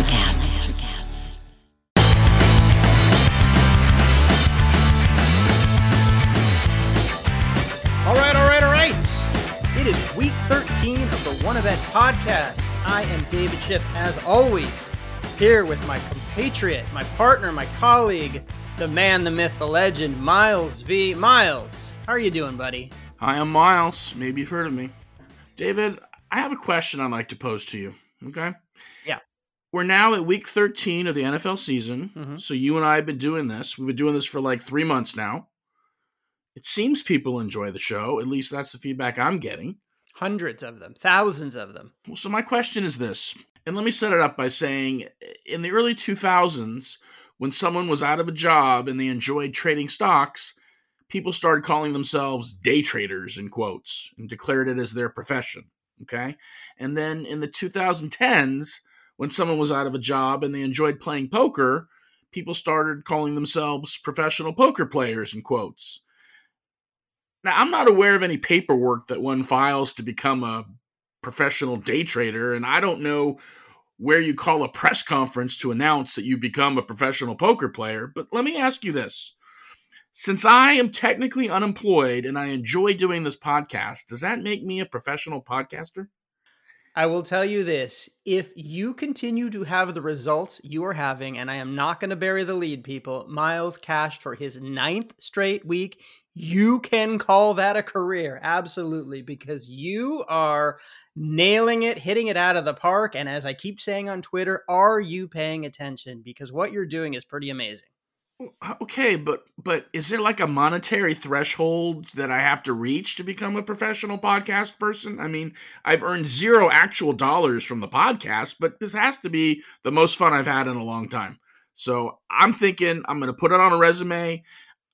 Electrocast. All right, all right, all right. It is week 13 of the Won A Bet podcast. I am David Schiff, as always, here with my compatriot, my partner, my colleague, the man, the myth, the legend, Miles V. Miles, how are you doing, buddy? Hi, I'm Miles. Maybe you've heard of me. David, I have a question I'd like to pose to you. Okay? We're now at week 13 of the NFL season. Mhm. So you and I have been doing this. We've been doing this for like three months now. It seems people enjoy the show. At least that's the feedback I'm getting. Hundreds of them, thousands of them. Well, so my question is this, and let me set it up by saying in the early 2000s, when someone was out of a job and they enjoyed trading stocks, people started calling themselves day traders in quotes and declared it as their profession. Okay. And then in the 2010s, when someone was out of a job and they enjoyed playing poker, people started calling themselves professional poker players in quotes. Now, I'm not aware of any paperwork that one files to become a professional day trader, and I don't know where you call a press conference to announce that you become a professional poker player. But let me ask you this. Since I am technically unemployed and I enjoy doing this podcast, does that make me a professional podcaster? I will tell you this if you continue to have the results you are having, and I am not going to bury the lead, people, Miles cashed for his ninth straight week. You can call that a career, absolutely, because you are nailing it, hitting it out of the park. And as I keep saying on Twitter, are you paying attention? Because what you're doing is pretty amazing. Uh, okay, but but is there like a monetary threshold that I have to reach to become a professional podcast person? I mean, I've earned zero actual dollars from the podcast, but this has to be the most fun I've had in a long time. So I'm thinking I'm going to put it on a resume.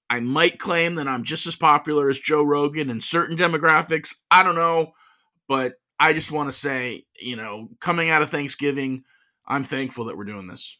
I might claim that I'm just as popular as Joe Rogan in certain demographics. I don't know, but I just want to say, you know, coming out of Thanksgiving, I'm thankful that we're doing this.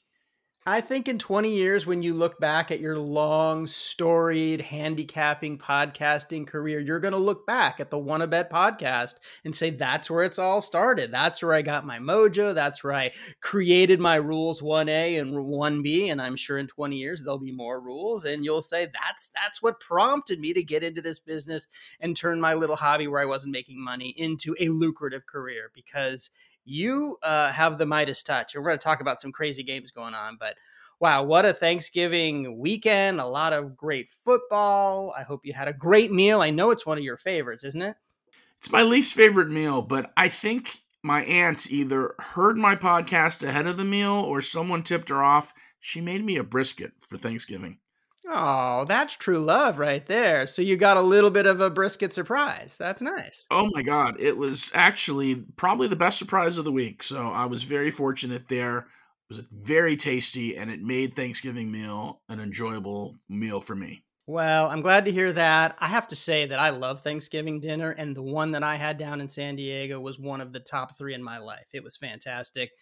I think in 20 years, when you look back at your long, storied, handicapping podcasting career, you're going to look back at the Won A Bet podcast and say, that's where it's all started. That's where I got my mojo. That's where I created my rules 1A and 1B. And I'm sure in 20 years, there'll be more rules. And you'll say, that's, that's what prompted me to get into this business and turn my little hobby where I wasn't making money into a lucrative career because you uh, have the Midas touch. And we're going to talk about some crazy games going on, but wow, what a Thanksgiving weekend. A lot of great football. I hope you had a great meal. I know it's one of your favorites, isn't it? It's my least favorite meal, but I think my aunt either heard my podcast ahead of the meal or someone tipped her off. She made me a brisket for Thanksgiving. Oh, that's true love right there. So you got a little bit of a brisket surprise. That's nice. Oh my God. It was actually probably the best surprise of the week. So I was very fortunate there. It was very tasty and it made Thanksgiving meal an enjoyable meal for me. Well, I'm glad to hear that. I have to say that I love Thanksgiving dinner, and the one that I had down in San Diego was one of the top three in my life. It was fantastic.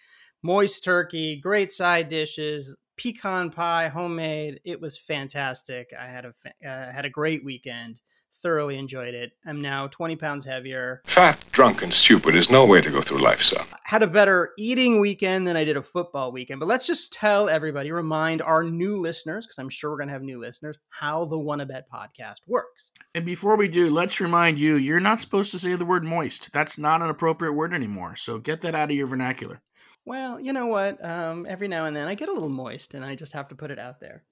Moist turkey, great side dishes, pecan pie, homemade. It was fantastic. I had a uh, had a great weekend. Thoroughly enjoyed it. I'm now 20 pounds heavier. Fat, drunk, and stupid is no way to go through life, son. Had a better eating weekend than I did a football weekend. But let's just tell everybody, remind our new listeners, because I'm sure we're going to have new listeners, how the Won A Bet podcast works. And before we do, let's remind you you're not supposed to say the word moist. That's not an appropriate word anymore. So get that out of your vernacular. Well, you know what? Um, every now and then I get a little moist and I just have to put it out there.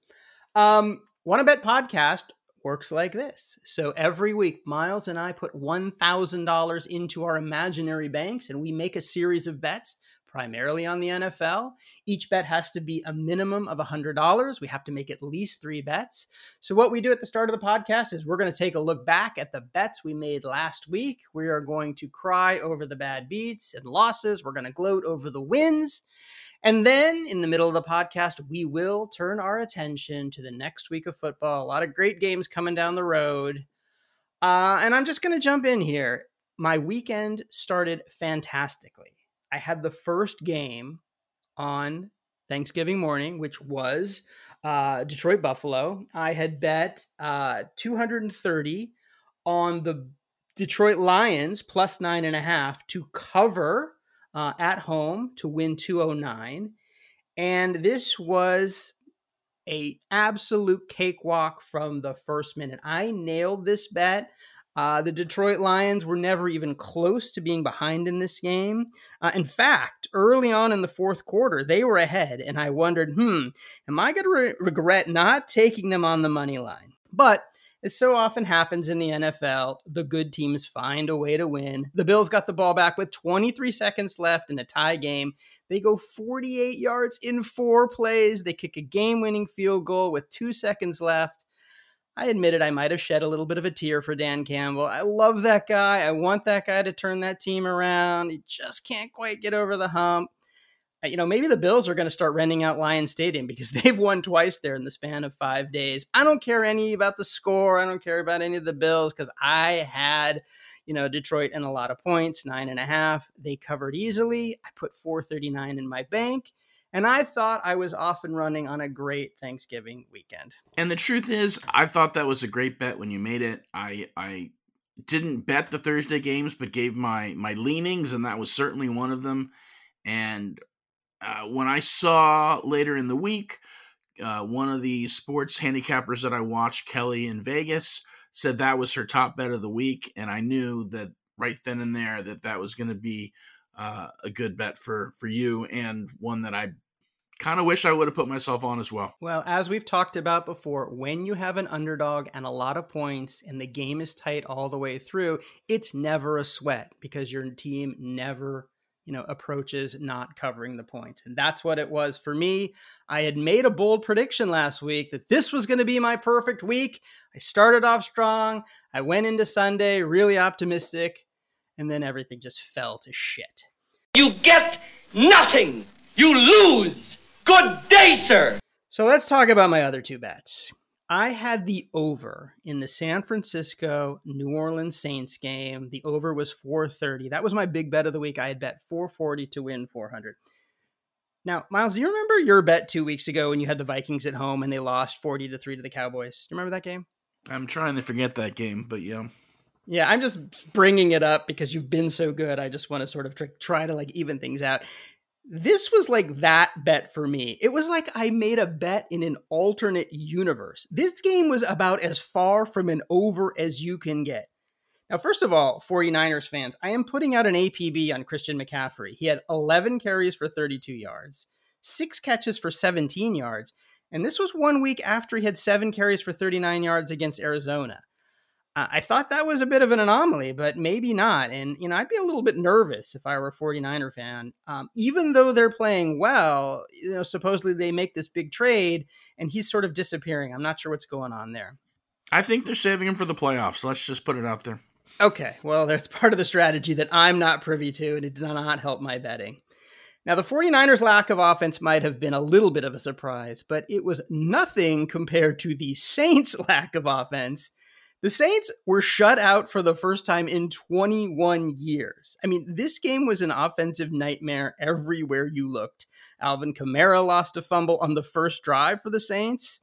Um, Won A Bet podcast works like this. So every week, Miles and I put $1,000 into our imaginary banks and we make a series of bets, primarily on the NFL. Each bet has to be a minimum of $100. We have to make at least three bets. So, what we do at the start of the podcast is we're going to take a look back at the bets we made last week. We are going to cry over the bad beats and losses. We're going to gloat over the wins. And then in the middle of the podcast, we will turn our attention to the next week of football. A lot of great games coming down the road. Uh, and I'm just going to jump in here. My weekend started fantastically. I had the first game on Thanksgiving morning, which was uh, Detroit Buffalo. I had bet uh, 230 on the Detroit Lions plus nine and a half to cover uh, at home to win 209. And this was a absolute cakewalk from the first minute. I nailed this bet. Uh, the Detroit Lions were never even close to being behind in this game. Uh, in fact, early on in the fourth quarter, they were ahead, and I wondered, hmm, am I going to re- regret not taking them on the money line? But as so often happens in the NFL, the good teams find a way to win. The Bills got the ball back with 23 seconds left in a tie game. They go 48 yards in four plays. They kick a game winning field goal with two seconds left. I admitted I might have shed a little bit of a tear for Dan Campbell. I love that guy. I want that guy to turn that team around. He just can't quite get over the hump. You know, maybe the Bills are going to start renting out Lion Stadium because they've won twice there in the span of five days. I don't care any about the score. I don't care about any of the Bills because I had, you know, Detroit and a lot of points, nine and a half. They covered easily. I put 439 in my bank. And I thought I was off and running on a great Thanksgiving weekend. And the truth is, I thought that was a great bet when you made it. I I didn't bet the Thursday games, but gave my my leanings, and that was certainly one of them. And uh, when I saw later in the week, uh, one of the sports handicappers that I watched, Kelly in Vegas, said that was her top bet of the week, and I knew that right then and there that that was going to be uh, a good bet for for you and one that I kind of wish I would have put myself on as well. Well, as we've talked about before, when you have an underdog and a lot of points and the game is tight all the way through, it's never a sweat because your team never you know, approaches not covering the points. And that's what it was for me. I had made a bold prediction last week that this was going to be my perfect week. I started off strong. I went into Sunday really optimistic, and then everything just fell to shit. You get nothing. You lose. Good day, sir. So let's talk about my other two bets. I had the over in the San Francisco New Orleans Saints game. The over was 430. That was my big bet of the week. I had bet 440 to win 400. Now, Miles, do you remember your bet two weeks ago when you had the Vikings at home and they lost 40 to 3 to the Cowboys? Do you remember that game? I'm trying to forget that game, but yeah. Yeah, I'm just bringing it up because you've been so good. I just want to sort of try to like even things out this was like that bet for me. It was like I made a bet in an alternate universe. This game was about as far from an over as you can get. Now, first of all, 49ers fans, I am putting out an APB on Christian McCaffrey. He had 11 carries for 32 yards, six catches for 17 yards, and this was one week after he had seven carries for 39 yards against Arizona. I thought that was a bit of an anomaly, but maybe not. And, you know, I'd be a little bit nervous if I were a 49er fan. Um, even though they're playing well, you know, supposedly they make this big trade and he's sort of disappearing. I'm not sure what's going on there. I think they're saving him for the playoffs. Let's just put it out there. Okay. Well, that's part of the strategy that I'm not privy to, and it did not help my betting. Now, the 49ers' lack of offense might have been a little bit of a surprise, but it was nothing compared to the Saints' lack of offense the Saints were shut out for the first time in 21 years. I mean, this game was an offensive nightmare everywhere you looked. Alvin Kamara lost a fumble on the first drive for the Saints.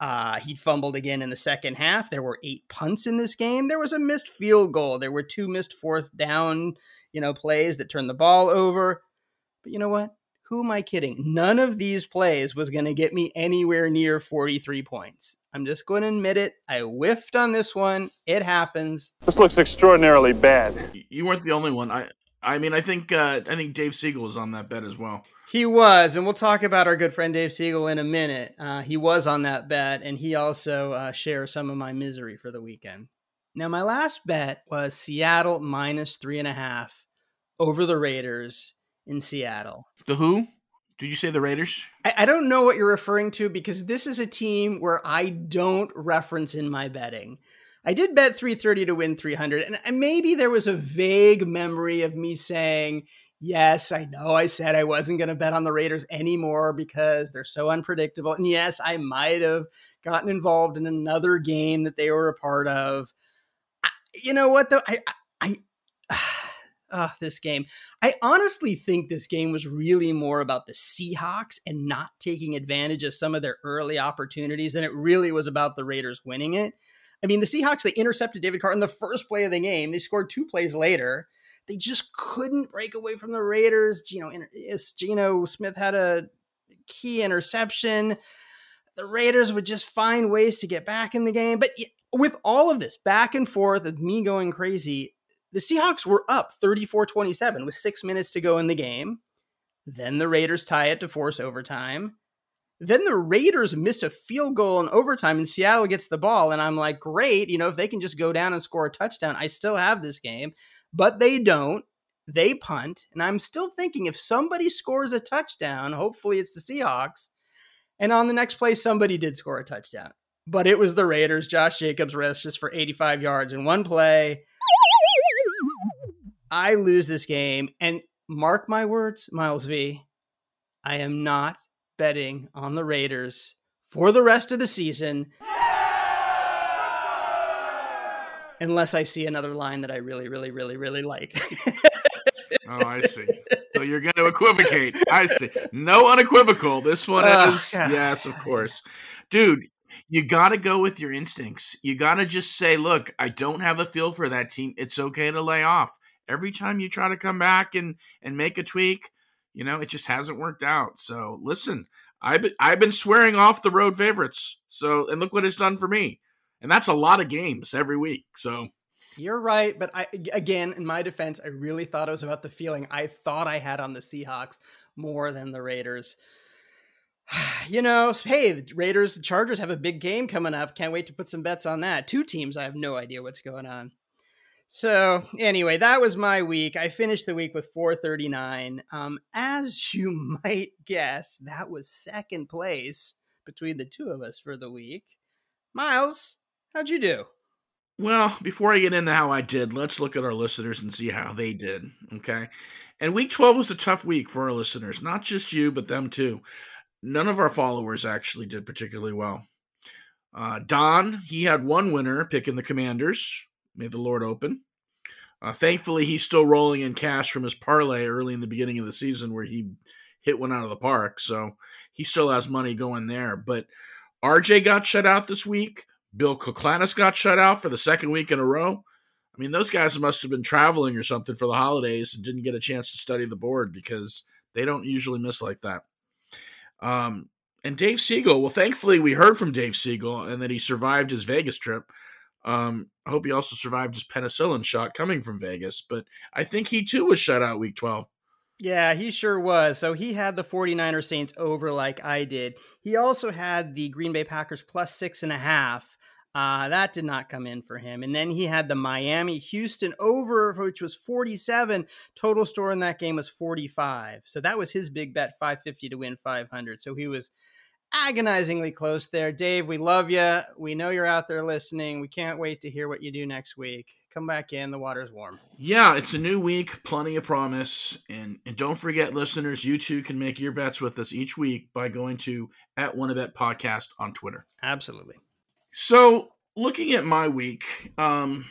Uh, he fumbled again in the second half. There were eight punts in this game. There was a missed field goal. There were two missed fourth down, you know, plays that turned the ball over. But you know what? Who am I kidding? None of these plays was going to get me anywhere near 43 points. I'm just going to admit it. I whiffed on this one. It happens. This looks extraordinarily bad. You weren't the only one. I I mean, I think uh, I think Dave Siegel was on that bet as well. He was, and we'll talk about our good friend Dave Siegel in a minute. Uh, he was on that bet, and he also uh, shares some of my misery for the weekend. Now, my last bet was Seattle minus three and a half over the Raiders in Seattle. The who? Did you say the Raiders? I, I, don't know what you're referring to because this is a team where I don't reference in my betting. I did bet 330 to win 300, and, maybe there was a vague memory of me saying, Yes, I know I said I wasn't going to bet on the Raiders anymore because they're so unpredictable. And yes, I might have gotten involved in another game that they were a part of. I, you know what, though? I, I, I uh, this game. I honestly think this game was really more about the Seahawks and not taking advantage of some of their early opportunities than it really was about the Raiders winning it. I mean, the Seahawks, they intercepted David Carr in the first play of the game. They scored two plays later. They just couldn't break away from the Raiders. Know, Geno Smith had a key interception. The Raiders would just find ways to get back in the game. But with all of this back and forth of me going crazy, the Seahawks were up 34 27 with six minutes to go in the game. Then the Raiders tie it to force overtime. Then the Raiders miss a field goal in overtime and Seattle gets the ball. And I'm like, great. You know, if they can just go down and score a touchdown, I still have this game. But they don't. They punt. And I'm still thinking if somebody scores a touchdown, hopefully it's the Seahawks. And on the next play, somebody did score a touchdown. But it was the Raiders. Josh Jacobs rushes for 85 yards in one play. I lose this game. And mark my words, Miles V, I am not betting on the Raiders for the rest of the season. Unless I see another line that I really, really, really, really like. oh, I see. So you're going to equivocate. I see. No unequivocal. This one is, yes, of course. Dude, you got to go with your instincts. You got to just say, look, I don't have a feel for that team. It's okay to lay off. Every time you try to come back and, and make a tweak, you know, it just hasn't worked out. So listen, I've been, I've been swearing off the road favorites. So and look what it's done for me, and that's a lot of games every week. So you're right, but I again, in my defense, I really thought it was about the feeling I thought I had on the Seahawks more than the Raiders. You know, hey, the Raiders, the Chargers have a big game coming up. Can't wait to put some bets on that. Two teams, I have no idea what's going on. So anyway, that was my week. I finished the week with 439. Um, as you might guess, that was second place between the two of us for the week. Miles, how'd you do? Well, before I get into how I did, let's look at our listeners and see how they did. Okay. And week 12 was a tough week for our listeners, not just you, but them too. None of our followers actually did particularly well. Uh, Don, he had one winner picking the Commanders. May the Lord open. Uh, thankfully, he's still rolling in cash from his parlay early in the beginning of the season where he hit one out of the park. So he still has money going there. But RJ got shut out this week. Bill Koklanis got shut out for the second week in a row. I mean, those guys must have been traveling or something for the holidays and didn't get a chance to study the board because they don't usually miss like that. Um, and Dave Siegel, well, thankfully we heard from Dave Siegel and that he survived his Vegas trip. Um, I hope he also survived his penicillin shot coming from Vegas, but I think he too was shut out week 12. Yeah, he sure was. So he had the 49er Saints over like I did. He also had the Green Bay Packers plus six and a half. Uh, that did not come in for him. And then he had the Miami Houston over, which was 47. Total score in that game was 45. So that was his big bet, 550 to win 500. So he was agonizingly close there. Dave, we love you. We know you're out there listening. We can't wait to hear what you do next week. Come back in. The water's warm. Yeah, it's a new week. Plenty of promise. And, and don't forget, listeners, you too can make your bets with us each week by going to at one bet podcast on Twitter. Absolutely. So looking at my week, um,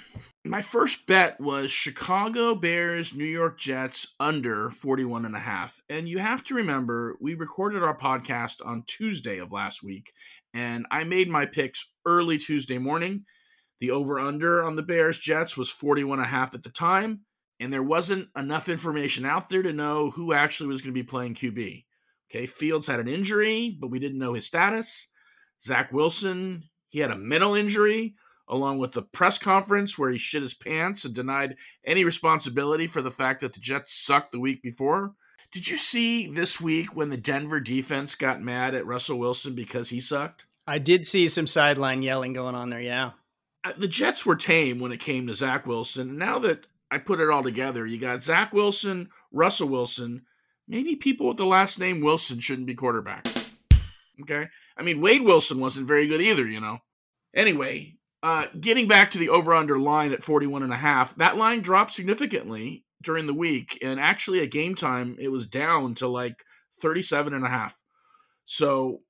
my first bet was Chicago Bears, New York Jets under 41 and a half. And you have to remember, we recorded our podcast on Tuesday of last week, and I made my picks early Tuesday morning. The over under on the Bears Jets was 41 and a half at the time, and there wasn't enough information out there to know who actually was going to be playing QB. Okay, Fields had an injury, but we didn't know his status. Zach Wilson, he had a mental injury along with the press conference where he shit his pants and denied any responsibility for the fact that the Jets sucked the week before. Did you see this week when the Denver defense got mad at Russell Wilson because he sucked? I did see some sideline yelling going on there, yeah. Uh, the Jets were tame when it came to Zach Wilson. Now that I put it all together, you got Zach Wilson, Russell Wilson. Maybe people with the last name Wilson shouldn't be quarterback. Okay? I mean, Wade Wilson wasn't very good either, you know. Anyway, uh, getting back to the over under line at 41 and a half, that line dropped significantly during the week. And actually, at game time, it was down to like 37 and a half. So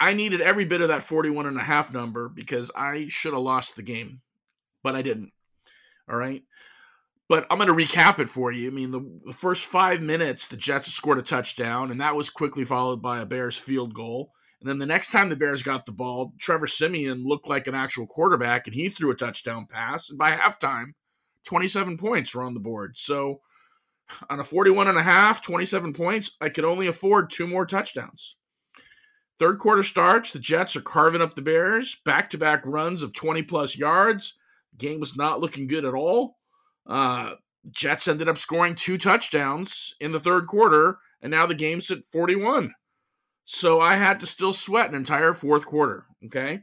I needed every bit of that 41 and a half number because I should have lost the game, but I didn't. All right. But I'm going to recap it for you. I mean, the, the first five minutes, the Jets scored a touchdown, and that was quickly followed by a Bears field goal. And then the next time the Bears got the ball, Trevor Siemian looked like an actual quarterback and he threw a touchdown pass. And by halftime, 27 points were on the board. So on a 41 and a half, 27 points, I could only afford two more touchdowns. Third quarter starts. The Jets are carving up the Bears. Back to back runs of 20 plus yards. Game was not looking good at all. Uh, Jets ended up scoring two touchdowns in the third quarter, and now the game's at 41. So I had to still sweat an entire fourth quarter. Okay.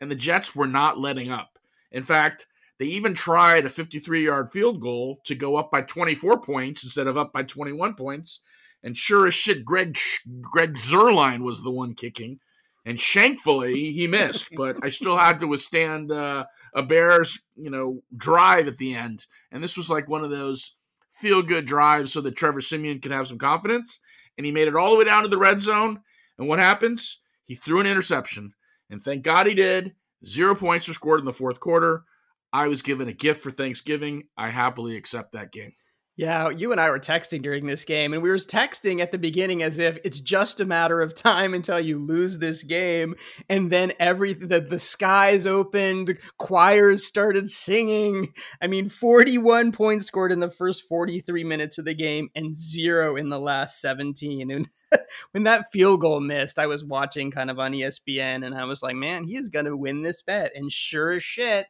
And the Jets were not letting up. In fact, they even tried a 53 yard field goal to go up by 24 points instead of up by 21 points. And sure as shit, Greg Greg Zuerlein was the one kicking, and shankfully he missed. but I still had to withstand uh, a Bears, you know, drive at the end. And this was like one of those feel good drives so that Trevor Siemian could have some confidence. And he made it all the way down to the red zone. And what happens? He threw an interception, and thank God he did. Zero points were scored in the fourth quarter. I was given a gift for Thanksgiving. I happily accept that game. Yeah, you and I were texting during this game, and we were texting at the beginning as if it's just a matter of time until you lose this game, and then every the, the skies opened, choirs started singing. I mean, forty-one points scored in the first forty-three minutes of the game, and zero in the last seventeen. And when that field goal missed, I was watching kind of on ESPN, and I was like, "Man, he is going to win this bet." And sure as shit,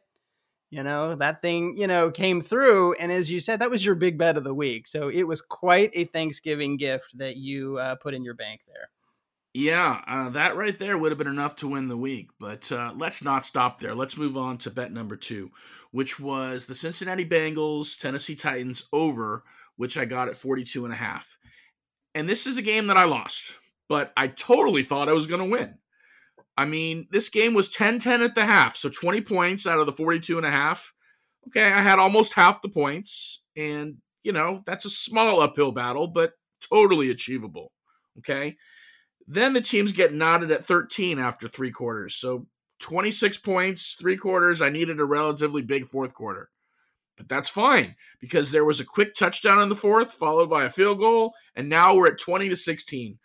you know, that thing, you know, came through. And as you said, that was your big bet of the week. So it was quite a Thanksgiving gift that you uh, put in your bank there. Yeah, uh, that right there would have been enough to win the week. But uh, let's not stop there. Let's move on to bet number two, which was the Cincinnati Bengals, Tennessee Titans over, which I got at 42 and a half. And this is a game that I lost, but I totally thought I was going to win. I mean, this game was 10 10 at the half, so 20 points out of the 42 and a half. Okay, I had almost half the points, and, you know, that's a small uphill battle, but totally achievable. Okay. Then the teams get knotted at 13 after three quarters. So 26 points, three quarters. I needed a relatively big fourth quarter. But that's fine because there was a quick touchdown in the fourth, followed by a field goal, and now we're at 20 to 16.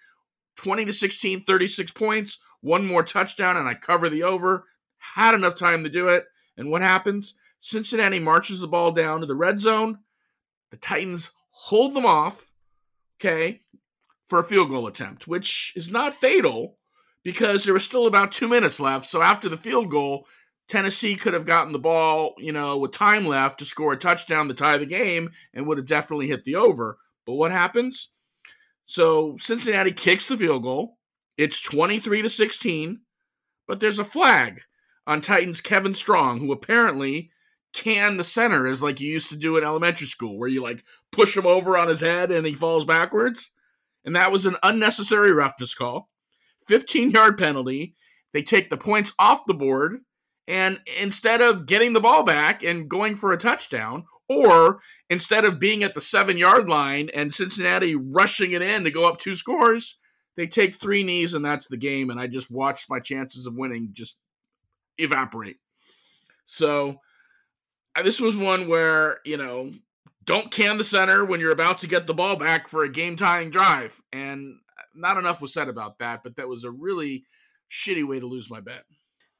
20 to 16, 36 points one more touchdown and I cover the over. Had enough time to do it. And what happens? Cincinnati marches the ball down to the red zone. The Titans hold them off, okay, for a field goal attempt, which is not fatal because there was still about two minutes left. So after the field goal, Tennessee could have gotten the ball, you know, with time left to score a touchdown to tie the game and would have definitely hit the over. But what happens? So Cincinnati kicks the field goal. It's 23 to 16, but there's a flag on Titans Kevin Strong, who apparently can the center as like you used to do in elementary school, where you like push him over on his head and he falls backwards. And that was an unnecessary roughness call. 15 yard penalty. They take the points off the board. And instead of getting the ball back and going for a touchdown, or instead of being at the seven yard line and Cincinnati rushing it in to go up two scores, they take three knees and that's the game. And I just watched my chances of winning just evaporate. So this was one where, you know, don't can the center when you're about to get the ball back for a game tying drive. And not enough was said about that, but that was a really shitty way to lose my bet.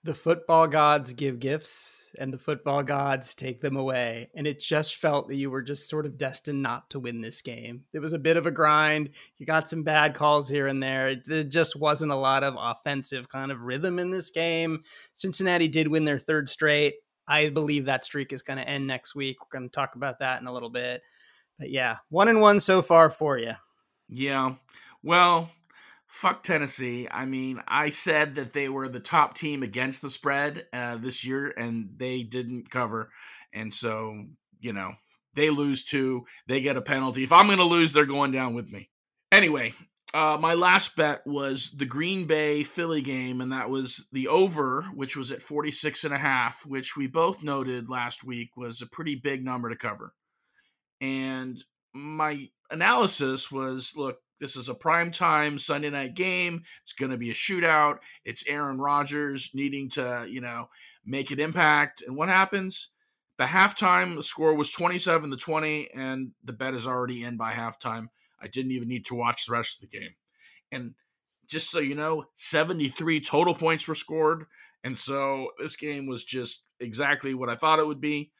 The football gods give gifts and the football gods take them away. And it just felt that you were just sort of destined not to win this game. It was a bit of a grind. You got some bad calls here and there. There just wasn't a lot of offensive kind of rhythm in this game. Cincinnati did win their third straight. I believe that streak is going to end next week. We're going to talk about that in a little bit. But yeah, one and one so far for you. Yeah. Well, fuck Tennessee. I mean, I said that they were the top team against the spread uh, this year, and they didn't cover. And so, you know, they lose two. They get a penalty. If I'm going to lose, they're going down with me. Anyway, uh, my last bet was the Green Bay Philly game, and that was the over, which was at 46 and a half, which we both noted last week was a pretty big number to cover. And my analysis was look, this is a prime time Sunday night game. It's going to be a shootout. It's Aaron Rodgers needing to, you know, make an impact. And what happens? The halftime score was 27 to 20 and the bet is already in by halftime. I didn't even need to watch the rest of the game. And just so you know, 73 total points were scored. And so this game was just exactly what I thought it would be.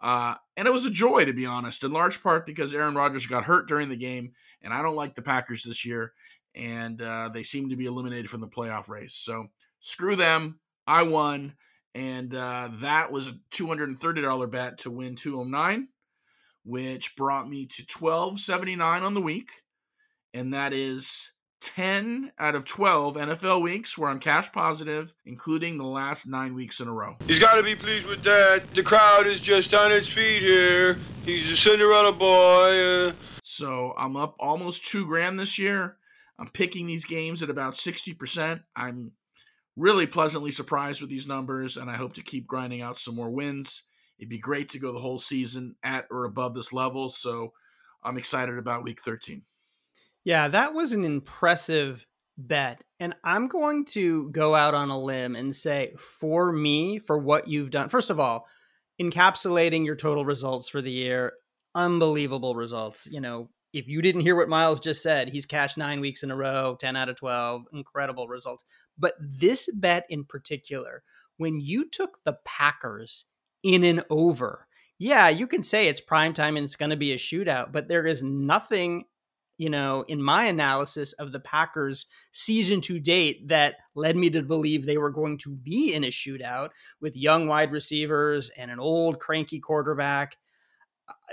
Uh, and it was a joy, to be honest, in large part because Aaron Rodgers got hurt during the game, and I don't like the Packers this year. and uh, they seem to be eliminated from the playoff race. So screw them. I won, and uh, that was a $230 bet to win 209, which brought me to 1279 on the week, and that is 10 out of 12 NFL weeks where I'm cash positive, including the last nine weeks in a row. He's got to be pleased with that. The crowd is just on its feet here. He's a Cinderella boy. Uh... So I'm up almost two grand this year. I'm picking these games at about 60%. I'm really pleasantly surprised with these numbers, and I hope to keep grinding out some more wins. It'd be great to go the whole season at or above this level. So I'm excited about week 13. Yeah, that was an impressive bet. And I'm going to go out on a limb and say, for me, for what you've done, first of all, encapsulating your total results for the year, unbelievable results. You know, if you didn't hear what Miles just said, he's cashed nine weeks in a row, 10 out of 12, incredible results. But this bet in particular, when you took the Packers in and over, yeah, you can say it's prime time and it's going to be a shootout, but there is nothing you know, in my analysis of the Packers season to date that led me to believe they were going to be in a shootout with young wide receivers and an old cranky quarterback.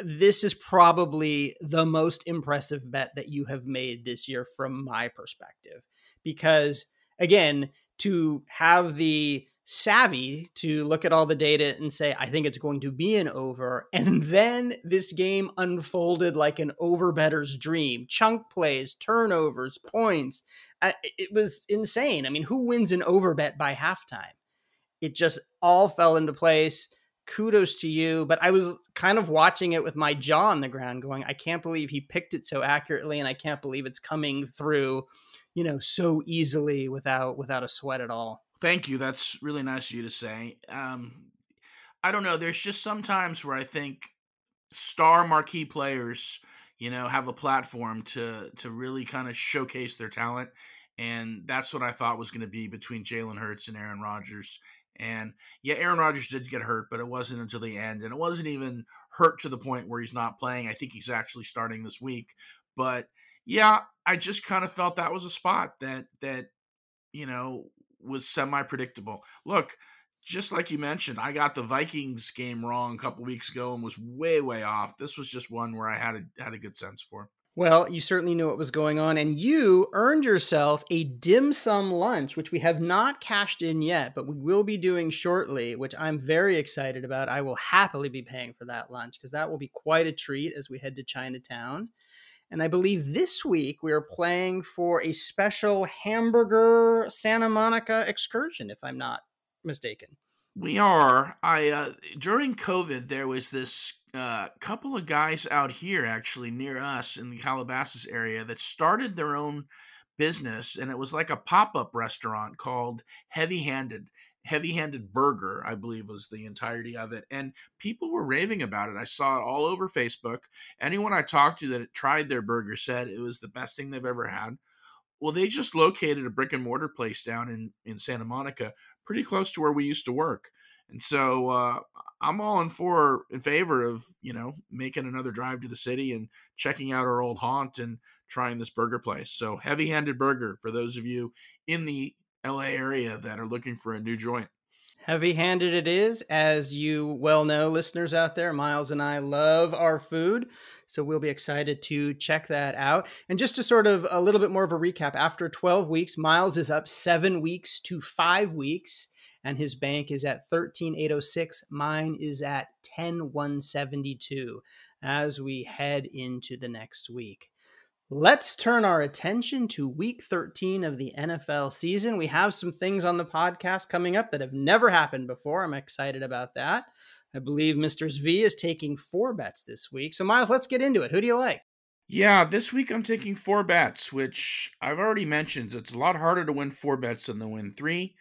This is probably the most impressive bet that you have made this year from my perspective. Because again, to have the savvy to look at all the data and say, I think it's going to be an over. And then this game unfolded like an over better's dream chunk plays, turnovers, points. It was insane. I mean, who wins an over bet by halftime? It just all fell into place. Kudos to you. But I was kind of watching it with my jaw on the ground, going, I can't believe he picked it so accurately, and I can't believe it's coming through, you know, so easily without without a sweat at all. Thank you. That's really nice of you to say. Um, I don't know. There's just sometimes where I think star marquee players, you know, have a platform to to really kind of showcase their talent, and that's what I thought was going to be between Jalen Hurts and Aaron Rodgers. And yeah, Aaron Rodgers did get hurt, but it wasn't until the end, and it wasn't even hurt to the point where he's not playing. I think he's actually starting this week, but yeah, I just kind of felt that was a spot that that you know was semi predictable. Look, just like you mentioned, I got the Vikings game wrong a couple weeks ago and was way way off. This was just one where I had a had a good sense for. Well, you certainly knew what was going on, and you earned yourself a dim sum lunch, which we have not cashed in yet, but we will be doing shortly, which I'm very excited about. I will happily be paying for that lunch because that will be quite a treat as we head to Chinatown. And I believe this week we are playing for a special hamburger Santa Monica excursion, if I'm not mistaken. We are. I uh, during COVID there was this uh, couple of guys out here actually near us in the Calabasas area that started their own business and it was like a pop-up restaurant called Heavy Handed heavy handed burger, I believe was the entirety of it. And people were raving about it. I saw it all over Facebook. Anyone I talked to that tried their burger said it was the best thing they've ever had. Well, they just located a brick and mortar place down in, in Santa Monica, pretty close to where we used to work. And so uh, I'm all in for in favor of you know making another drive to the city and checking out our old haunt and trying this burger place. So heavy handed burger for those of you in the LA area that are looking for a new joint. Heavy handed it is, as you well know, listeners out there. Miles and I love our food, so we'll be excited to check that out. And just to sort of a little bit more of a recap, after 12 weeks, Miles is up seven weeks to five weeks, and his bank is at 13806. Mine is at 10172 as we head into the next week. Let's turn our attention to week 13 of the NFL season. We have some things on the podcast coming up that have never happened before. I'm excited about that. I believe Mr. V is taking four bets this week. So, Miles, let's get into it. Who do you like? Yeah, this week I'm taking four bets, which I've already mentioned. It's a lot harder to win four bets than to win three.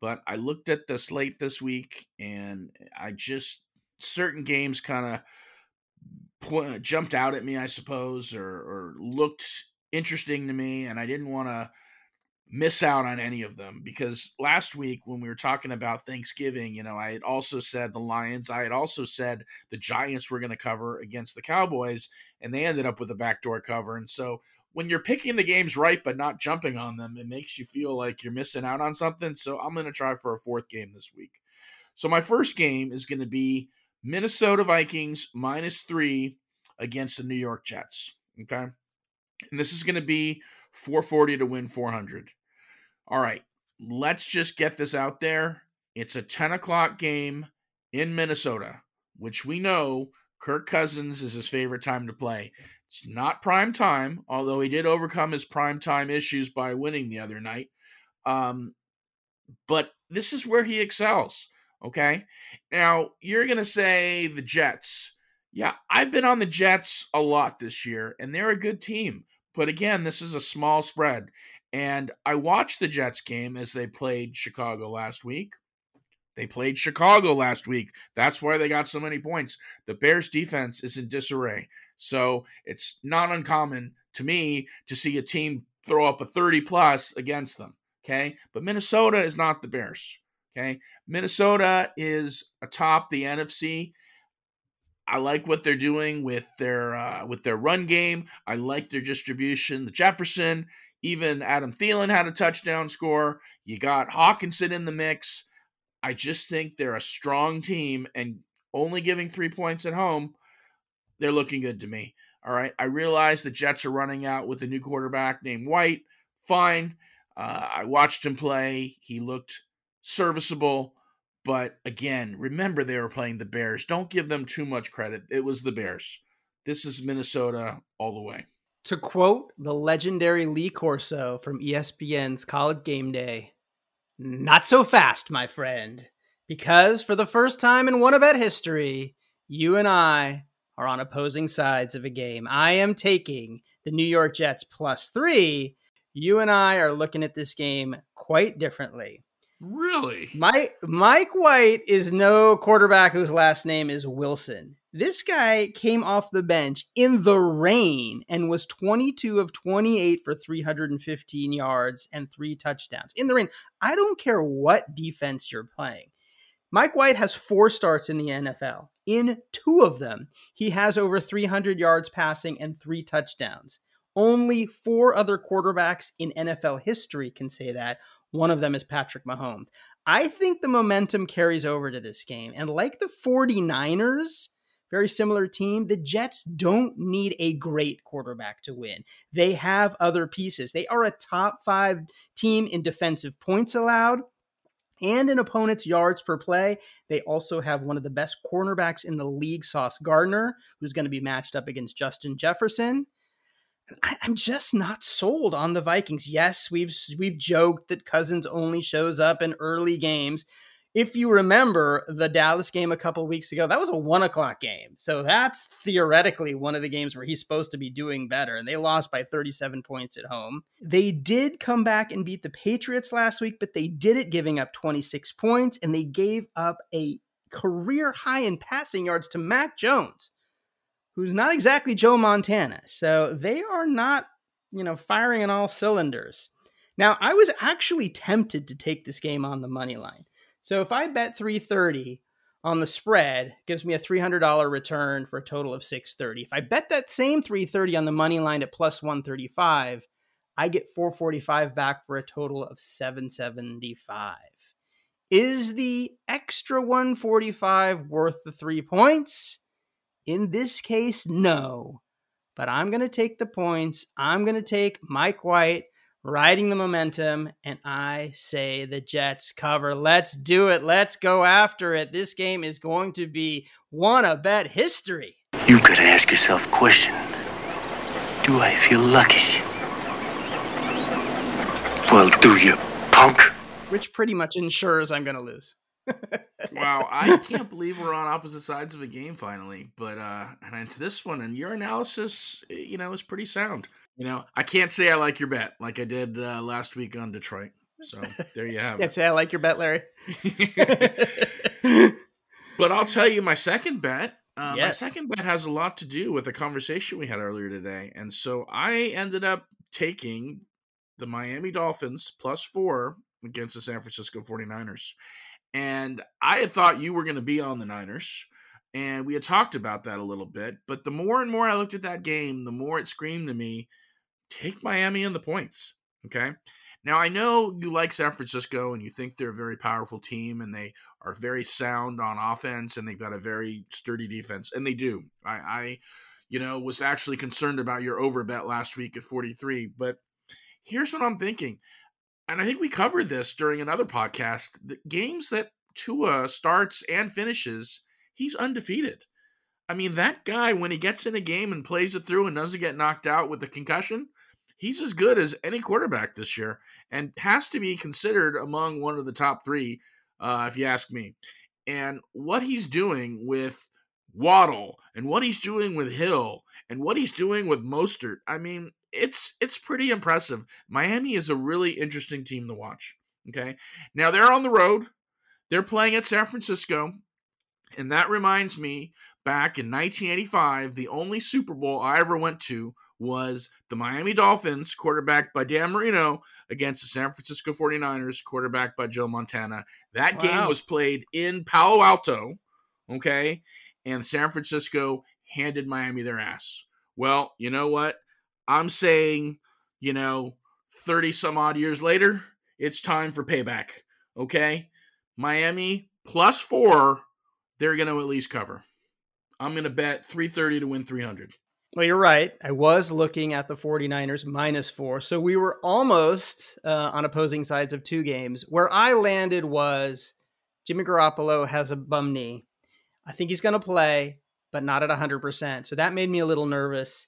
But I looked at the slate this week and I just, certain games kind of jumped out at me, I suppose, or, or looked interesting to me, and I didn't want to miss out on any of them because last week when we were talking about Thanksgiving, you know, I had also said the Lions, I had also said the Giants were going to cover against the Cowboys, and they ended up with a backdoor cover. And so when you're picking the games right but not jumping on them, it makes you feel like you're missing out on something. So I'm going to try for a fourth game this week. So my first game is going to be Minnesota Vikings minus three against the New York Jets. Okay. And this is going to be 440 to win 400. All right. Let's just get this out there. It's a 10 o'clock game in Minnesota, which we know Kirk Cousins is his favorite time to play. It's not prime time, although he did overcome his prime time issues by winning the other night. Um, but this is where he excels. Okay. Now, you're going to say the Jets. Yeah, I've been on the Jets a lot this year, and they're a good team. But again, this is a small spread. And I watched the Jets game as they played Chicago last week. They played Chicago last week. That's why they got so many points. The Bears defense is in disarray. So it's not uncommon to me to see a team throw up a 30 plus against them. Okay. But Minnesota is not the Bears. Okay. Minnesota is atop the NFC. I like what they're doing with their uh, with their run game. I like their distribution. The Jefferson, even Adam Thielen had a touchdown score. You got Hockenson in the mix. I just think they're a strong team and only giving three points at home they're looking good to me. All right. I realize the Jets are running out with a new quarterback named White. Fine. Uh, I watched him play. He looked serviceable. But again, remember they were playing the Bears. Don't give them too much credit. It was the Bears. This is Minnesota all the way. To quote the legendary Lee Corso from ESPN's College Game Day, not so fast, my friend. Because for the first time in Won A Bet history, you and I are on opposing sides of a game. I am taking the New York Jets plus three. You and I are looking at this game quite differently. Really? Mike Mike White is no quarterback whose last name is Wilson. This guy came off the bench in the rain and was 22 of 28 for 315 yards and three touchdowns. In the rain. I don't care what defense you're playing. Mike White has four starts in the NFL. In two of them, he has over 300 yards passing and three touchdowns. Only four other quarterbacks in NFL history can say that. One of them is Patrick Mahomes. I think the momentum carries over to this game. And like the 49ers, very similar team, the Jets don't need a great quarterback to win. They have other pieces. They are a top five team in defensive points allowed and in opponents' yards per play. They also have one of the best cornerbacks in the league, Sauce Gardner, who's going to be matched up against Justin Jefferson. I, am just not sold on the Vikings. Yes, we've we've joked that Cousins only shows up in early games, if you remember the Dallas game a couple weeks ago, that was a one o'clock game. So that's theoretically one of the games where he's supposed to be doing better. And they lost by 37 points at home. They did come back and beat the Patriots last week, but they did it giving up 26 points and they gave up a career high in passing yards to Mac Jones, who's not exactly Joe Montana. So they are not, you know, firing on all cylinders. Now, I was actually tempted to take this game on the money line. So if I bet 330 on the spread, gives me a $300 return for a total of 630. If I bet that same 330 on the money line at plus 135, I get 445 back for a total of 775. Is the extra 145 worth the 3 points? In this case, no. But I'm going to take the points. I'm going to take Mike White riding the momentum, and I say the Jets cover. Let's do it. Let's go after it. This game is going to be one of bet history. You've gotta ask yourself a question. Do I feel lucky? Well, do you, punk? Which pretty much ensures I'm gonna lose. wow, I can't believe we're on opposite sides of a game finally. But uh and it's this one, and your analysis, you know, is pretty sound. You know, I can't say I like your bet like I did uh, last week on Detroit. So there you have it. say I like your bet, Larry. but I'll tell you my second bet. Uh, yes. My second bet has a lot to do with a conversation we had earlier today. And so I ended up taking the Miami Dolphins plus four against the San Francisco 49ers. And I had thought you were going to be on the Niners. And we had talked about that a little bit. But the more and more I looked at that game, the more it screamed to me take Miami in the points. Okay. Now, I know you like San Francisco and you think they're a very powerful team and they are very sound on offense and they've got a very sturdy defense, and they do. I, I you know, was actually concerned about your over bet last week at 43, but here's what I'm thinking. And I think we covered this during another podcast. The games that Tua starts and finishes, he's undefeated. I mean, that guy, when he gets in a game and plays it through and doesn't get knocked out with a concussion, he's as good as any quarterback this year and has to be considered among one of the top three, uh, if you ask me. And what he's doing with Waddle and what he's doing with Hill and what he's doing with Mostert, I mean, it's it's pretty impressive. Miami is a really interesting team to watch. Okay, now they're on the road. They're playing at San Francisco, and that reminds me back in 1985, the only Super Bowl I ever went to was the Miami Dolphins, quarterbacked by Dan Marino, against the San Francisco 49ers, quarterbacked by Joe Montana. That wow. game was played in Palo Alto, okay? And San Francisco handed Miami their ass. Well, you know what? I'm saying, you know, 30 some odd years later, it's time for payback, okay? Miami plus four, they're going to at least cover. I'm going to bet 330 to win 300. Well, you're right. I was looking at the 49ers minus four. So we were almost uh, on opposing sides of two games. Where I landed was Jimmy Garoppolo has a bum knee. I think he's going to play, but not at 100%. So that made me a little nervous.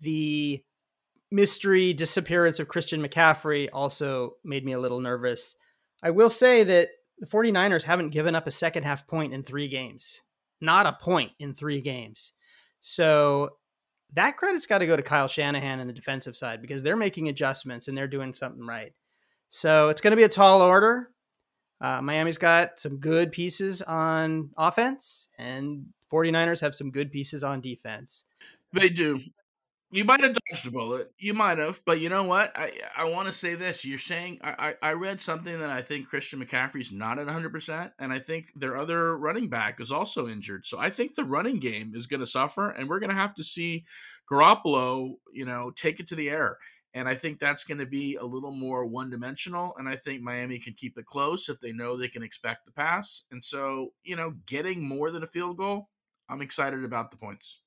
The mystery disappearance of Christian McCaffrey also made me a little nervous. I will say that the 49ers haven't given up a second half point in three games, not a point in three games. So that credit's got to go to Kyle Shanahan and the defensive side because they're making adjustments and they're doing something right. So it's going to be a tall order. Uh, Miami's got some good pieces on offense, and 49ers have some good pieces on defense. They do. You might have dodged a bullet. You might have, but you know what? I I want to say this. You're saying I, I read something that I think Christian McCaffrey's not at 100, percent and I think their other running back is also injured. So I think the running game is going to suffer, and we're going to have to see Garoppolo, you know, take it to the air. And I think that's going to be a little more one dimensional. And I think Miami can keep it close if they know they can expect the pass. And so, you know, getting more than a field goal, I'm excited about the points.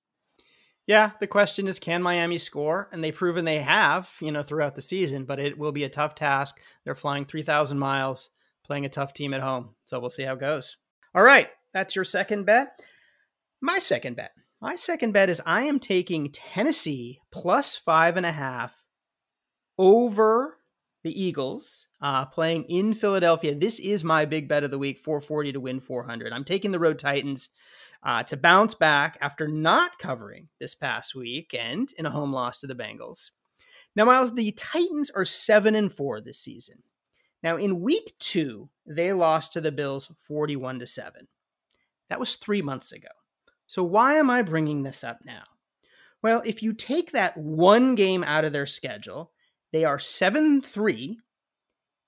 Yeah, the question is can Miami score? And they've proven they have, you know, throughout the season, but it will be a tough task. They're flying 3,000 miles, playing a tough team at home. So we'll see how it goes. All right, that's your second bet. My second bet. My second bet is I am taking Tennessee plus five and a half over the Eagles, uh, playing in Philadelphia. This is my big bet of the week, 440 to win 400. I'm taking the road Titans uh, to bounce back after not covering this past weekend in a home loss to the Bengals. Now, Miles, the Titans are seven and four this season. Now, in week two, they lost to the Bills 41 to 7. That was three months ago. So, why am I bringing this up now? Well, if you take that one game out of their schedule, they are 7 3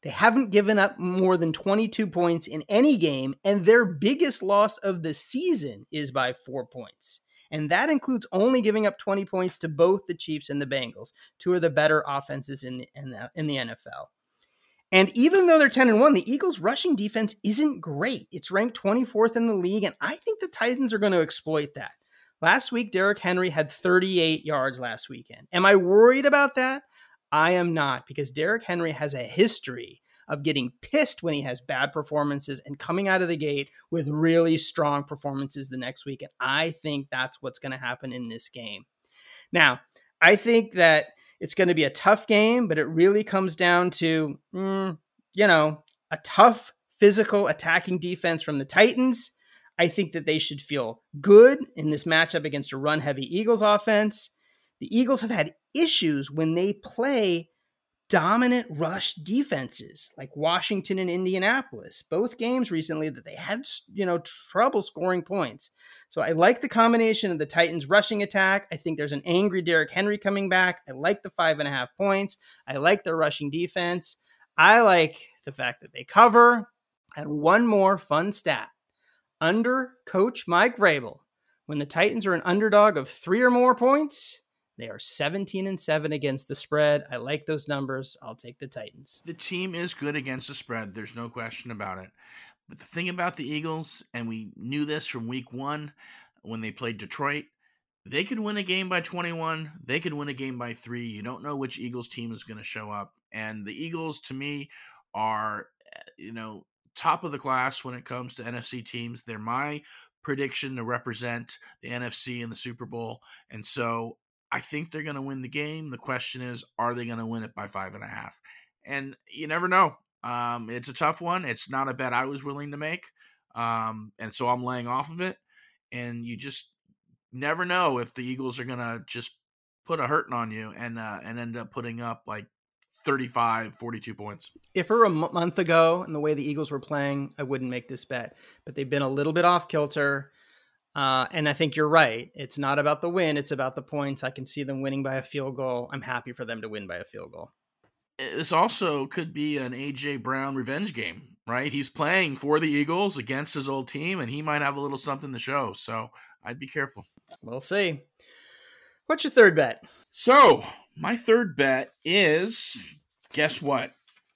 they haven't given up more than 22 points in any game, and their biggest loss of the season is by four points. And that includes only giving up 20 points to both the Chiefs and the Bengals, two of the better offenses in the, in the, in the NFL. And even though they're 10 and 1, the Eagles' rushing defense isn't great. It's ranked 24th in the league, and I think the Titans are going to exploit that. Last week, Derrick Henry had 38 yards last weekend. Am I worried about that? I am not because Derrick Henry has a history of getting pissed when he has bad performances and coming out of the gate with really strong performances the next week. And I think that's what's going to happen in this game. Now, I think that it's going to be a tough game, but it really comes down to, mm, you know, a tough physical attacking defense from the Titans. I think that they should feel good in this matchup against a run heavy Eagles offense. The Eagles have had issues when they play dominant rush defenses like Washington and Indianapolis. Both games recently that they had, you know, trouble scoring points. So I like the combination of the Titans rushing attack. I think there's an angry Derrick Henry coming back. I like the five and a half points. I like their rushing defense. I like the fact that they cover. And one more fun stat. Under coach Mike Vrabel, when the Titans are an underdog of three or more points, They are 17 and 7 against the spread. I like those numbers. I'll take the Titans. The team is good against the spread. There's no question about it. But the thing about the Eagles, and we knew this from week one when they played Detroit, they could win a game by 21. They could win a game by three. You don't know which Eagles team is going to show up. And the Eagles, to me, are, eh, you know, top of the class when it comes to NFC teams. They're my prediction to represent the NFC in the Super Bowl. And so I think they're going to win the game. The question is, are they going to win it by five and a half? And you never know. Um, it's a tough one. It's not a bet I was willing to make. Um, and so I'm laying off of it. And you just never know if the Eagles are going to just put a hurting on you and uh, and end up putting up like 35, 42 points. If it were a m- month ago and the way the Eagles were playing, I wouldn't make this bet. But they've been a little bit off kilter. Uh, and I think you're right. It's not about the win, it's about the points. I can see them winning by a field goal. I'm happy for them to win by a field goal. This also could be an AJ Brown revenge game, right? He's playing for the Eagles against his old team, and he might have a little something to show. So I'd be careful. We'll see. What's your third bet? So my third bet is guess what?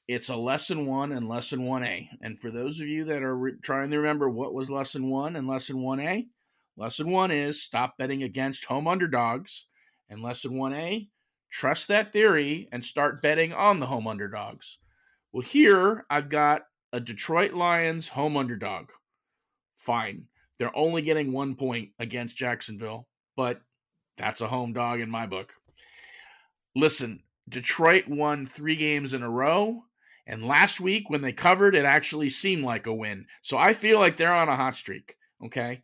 It's a lesson one and lesson 1A. And for those of you that are re- trying to remember what was lesson one and lesson 1A, lesson one is stop betting against home underdogs. And lesson 1A, trust that theory and start betting on the home underdogs. Well, here I've got a Detroit Lions home underdog. Fine. They're only getting one point against Jacksonville, but that's a home dog in my book. Listen, Detroit won three games in a row. And last week, when they covered, it actually seemed like a win. So I feel like they're on a hot streak. Okay.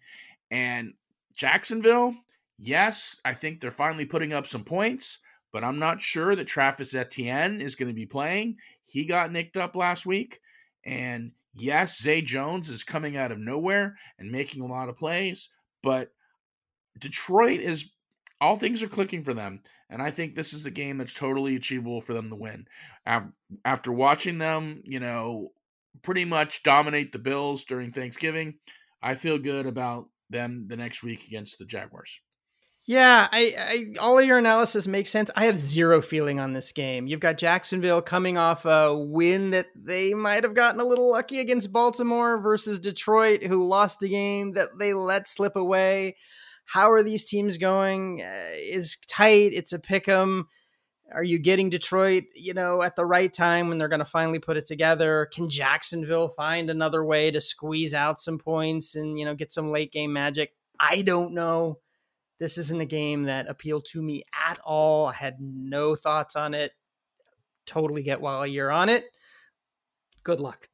And Jacksonville, yes, I think they're finally putting up some points, but I'm not sure that Travis Etienne is going to be playing. He got nicked up last week. And yes, Zay Jones is coming out of nowhere and making a lot of plays, but Detroit is all things are clicking for them. And I think this is a game that's totally achievable for them to win. After watching them, you know, pretty much dominate the Bills during Thanksgiving, I feel good about them the next week against the Jaguars. Yeah, I, I all of your analysis makes sense. I have zero feeling on this game. You've got Jacksonville coming off a win that they might have gotten a little lucky against Baltimore versus Detroit, who lost a game that they let slip away how are these teams going uh, is tight. It's a pick 'em. Are you getting Detroit, you know, at the right time when they're going to finally put it together? Can Jacksonville find another way to squeeze out some points and, you know, get some late game magic? I don't know. This isn't a game that appealed to me at all. I had no thoughts on it. Totally get while you're on it. Good luck.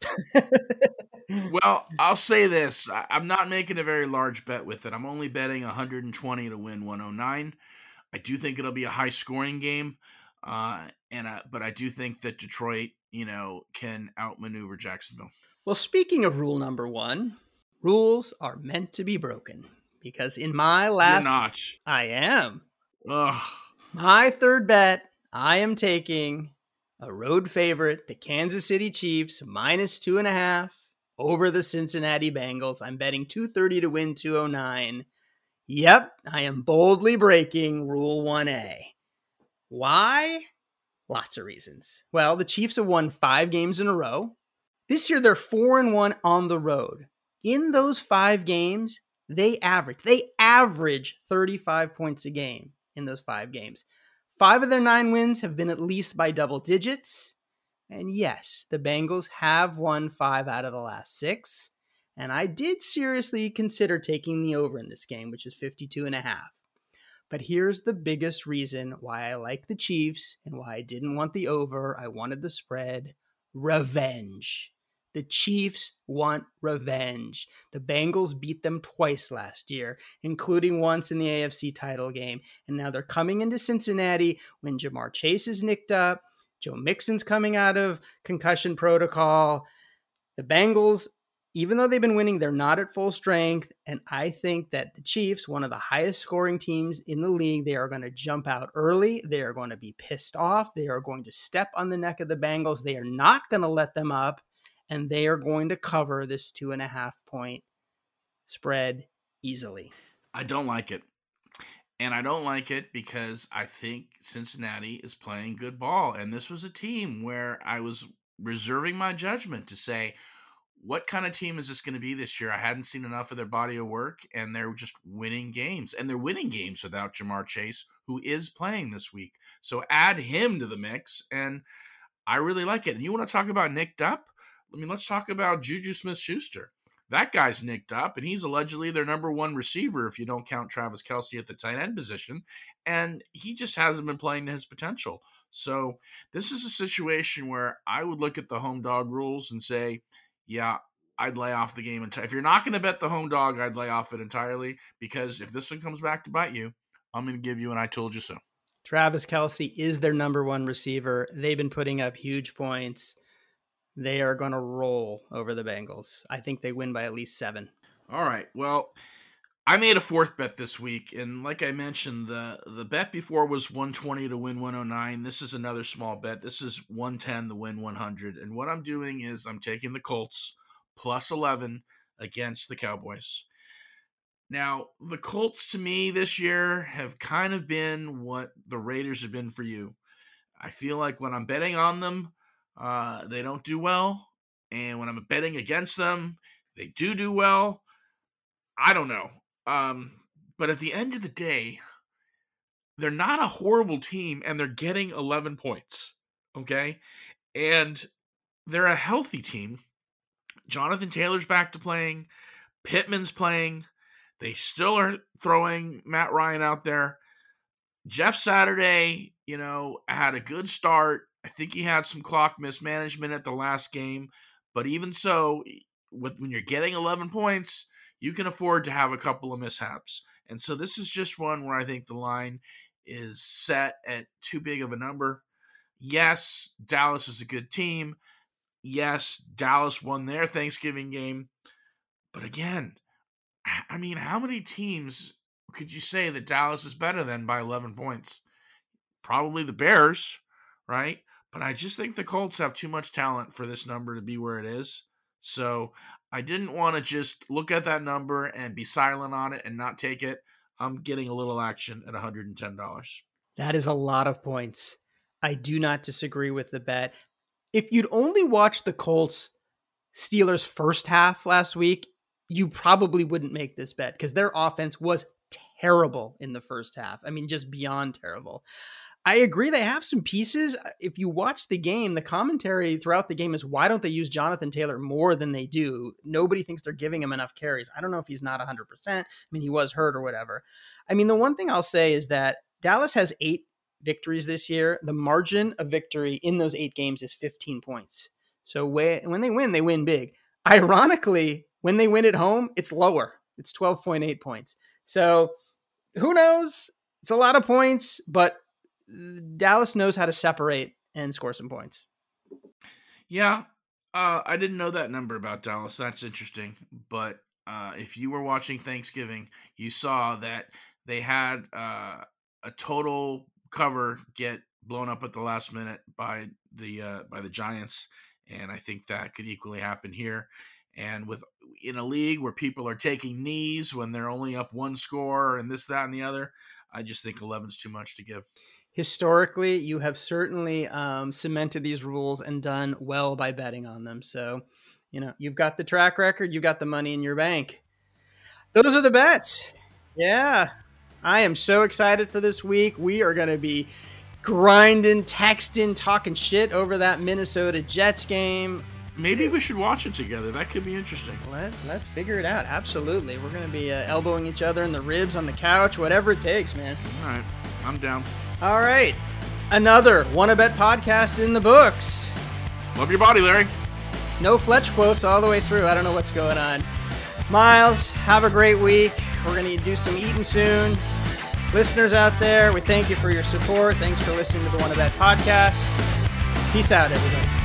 well, I'll say this: I'm not making a very large bet with it. I'm only betting 120 to win 109. I do think it'll be a high scoring game, uh, and uh, but I do think that Detroit, you know, can outmaneuver Jacksonville. Well, speaking of rule number one, rules are meant to be broken because in my last, You're not. I am. Ugh. My third bet, I am taking a road favorite, the Kansas City Chiefs, minus two and a half over the Cincinnati Bengals. I'm betting 230 to win 209. Yep, I am boldly breaking Rule 1A. Why? Lots of reasons. Well, the Chiefs have won five games in a row. This year, they're four and one on the road. In those five games, they average they average 35 points a game in those five games. Five of their nine wins have been at least by double digits. And yes, the Bengals have won five out of the last six. And I did seriously consider taking the over in this game, which is 52 and a half. But here's the biggest reason why I like the Chiefs and why I didn't want the over. I wanted the spread revenge. The Chiefs want revenge. The Bengals beat them twice last year, including once in the AFC title game. And now they're coming into Cincinnati when Ja'Marr Chase is nicked up Joe Mixon's coming out of concussion protocol. The Bengals, even though they've been winning, they're not at full strength. And I think that the Chiefs, one of the highest scoring teams in the league, they are going to jump out early. They are going to be pissed off. They are going to step on the neck of the Bengals. They are not going to let them up. And they are going to cover this two and a half point spread easily. I don't like it. And I don't like it because I think Cincinnati is playing good ball. And this was a team where I was reserving my judgment to say, what kind of team is this going to be this year? I hadn't seen enough of their body of work, and they're just winning games. And they're winning games without Ja'Marr Chase, who is playing this week. So add him to the mix, and I really like it. And you want to talk about nicked up? I mean, let's talk about Juju Smith Schuster. That guy's nicked up, and he's allegedly their number one receiver if you don't count Travis Kelce at the tight end position. And he just hasn't been playing to his potential. So this is a situation where I would look at the home dog rules and say, yeah, I'd lay off the game. Enti- if you're not going to bet the home dog, I'd lay off it entirely because if this one comes back to bite you, I'm going to give you an I told you so. Travis Kelce is their number one receiver. They've been putting up huge points. They are going to roll over the Bengals. I think they win by at least seven. All right. Well, I made a fourth bet this week, and like I mentioned, the the bet before was 120 to win 109. This is another small bet. This is 110 to win 100. And what I'm doing is I'm taking the Colts plus 11 against the Cowboys. Now, the Colts to me this year have kind of been what the Raiders have been for you. I feel like when I'm betting on them, uh, they don't do well. And when I'm betting against them, they do do well. I don't know. Um, but at the end of the day, they're not a horrible team and they're getting 11 points. Okay. And they're a healthy team. Jonathan Taylor's back to playing, Pittman's playing. They still are throwing Matt Ryan out there. Jeff Saturday, you know, had a good start. I think he had some clock mismanagement at the last game, but even so, with when you're getting 11 points, you can afford to have a couple of mishaps. And so this is just one where I think the line is set at too big of a number. Yes, Dallas is a good team. Yes, Dallas won their Thanksgiving game. But again, I mean, how many teams could you say that Dallas is better than by 11 points? Probably the Bears, right? But I just think the Colts have too much talent for this number to be where it is. So I didn't want to just look at that number and be silent on it and not take it. I'm getting a little action at $110. That is a lot of points. I do not disagree with the bet. If you'd only watched the Colts Steelers first half last week, you probably wouldn't make this bet because their offense was terrible in the first half. I mean, just beyond terrible. I agree they have some pieces. Uh, if you watch the game, the commentary throughout the game is why don't they use Jonathan Taylor more than they do? Nobody thinks they're giving him enough carries. I don't know if he's not 100%. I mean, he was hurt or whatever. I mean, the one thing I'll say is that Dallas has eight victories this year. The margin of victory in those eight games is 15 points. So when they win, they win big. Ironically, when they win at home, it's lower. It's 12.8 points. So who knows? It's a lot of points, but Dallas knows how to separate and score some points. Yeah, uh, I didn't know that number about Dallas. That's interesting. But uh, if you were watching Thanksgiving, you saw that they had uh, a total cover get blown up at the last minute by the uh, by the Giants, and I think that could equally happen here. And with in a league where people are taking knees when they're only up one score and this, that, and the other, I just think 11's too much to give historically, you have certainly um, cemented these rules and done well by betting on them. So, you know, you've got the track record, you've got the money in your bank. Those are the bets. Yeah. I am so excited for this week. We are going to be grinding, texting, talking shit over that Minnesota Jets game. Maybe we should watch it together. That could be interesting. Let, let's figure it out. Absolutely. We're going to be uh, elbowing each other in the ribs on the couch, whatever it takes, man. All right. I'm down. All right. Another Won A Bet podcast in the books. Love your body, Larry. No Fletch quotes all the way through. I don't know what's going on. Miles, have a great week. We're going to do some eating soon. Listeners out there, we thank you for your support. Thanks for listening to the Won A Bet podcast. Peace out, everybody.